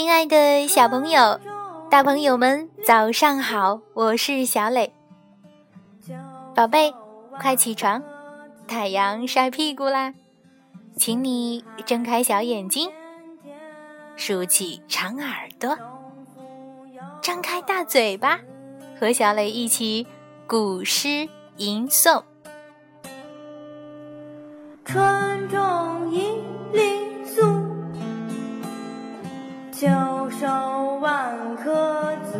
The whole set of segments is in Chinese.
亲爱的小朋友、大朋友们，早上好！我是小磊，宝贝，快起床，太阳晒屁股啦！请你睁开小眼睛，竖起长耳朵，张开大嘴巴，和小磊一起古诗吟诵。春种一粒秋收万颗子。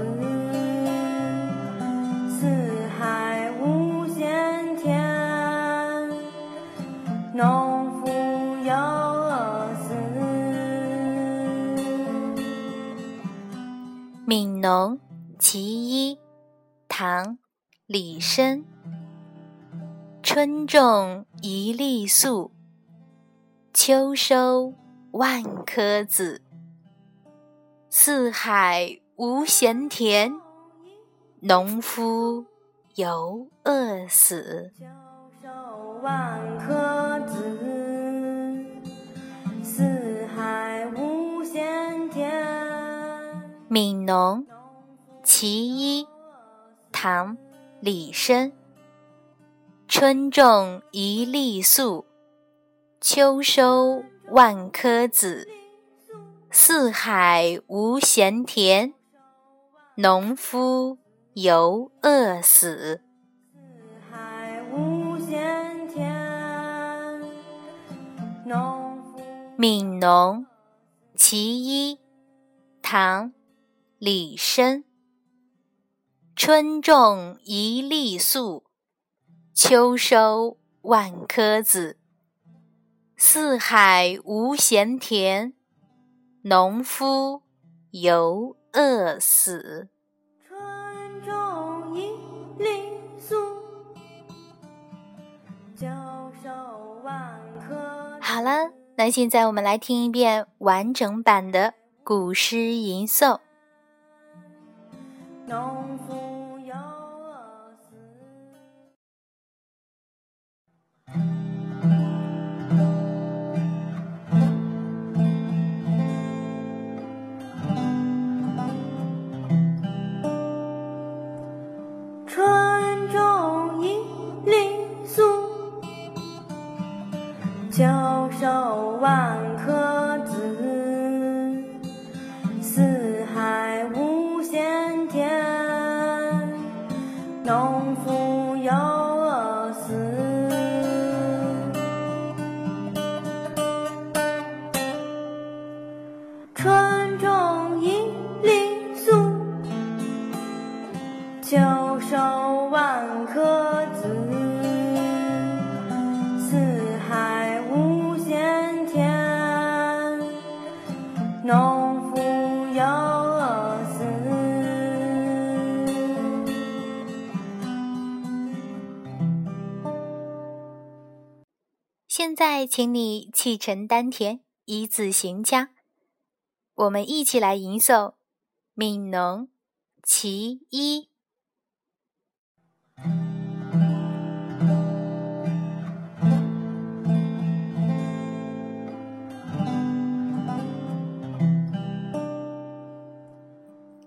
四海无闲田，农夫犹饿死。《悯农·其一》唐·李绅春种一粒粟，秋收万颗子。四海无闲田，农夫犹饿死。颗子，四海无闲田。《悯农·其一》唐·李绅春种一粒粟，秋收万颗子。四海无闲田，农夫犹饿死。四海无闲田，农夫《悯农·其一》唐·李绅春种一粒粟，秋收万颗子。四海无闲田，农夫犹饿死。春种一粒粟，秋收万颗。好了，那现在我们来听一遍完整版的古诗吟诵。春种一粒粟，秋收万颗子。四海无闲田，农夫犹饿死。现在，请你气沉丹田，一字行家。我们一起来吟诵《悯农·其一》。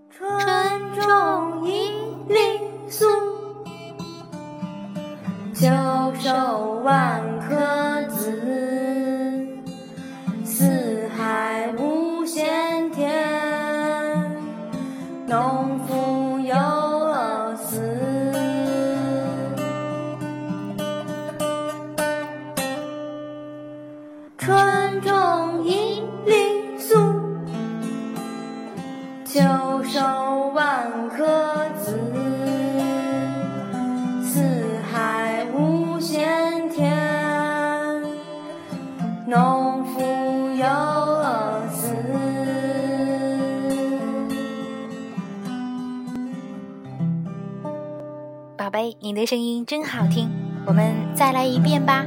春种一粒粟，秋收万农夫犹饿死。春种一粒粟。秋收万颗子，四海无闲田，农宝贝，你的声音真好听，我们再来一遍吧。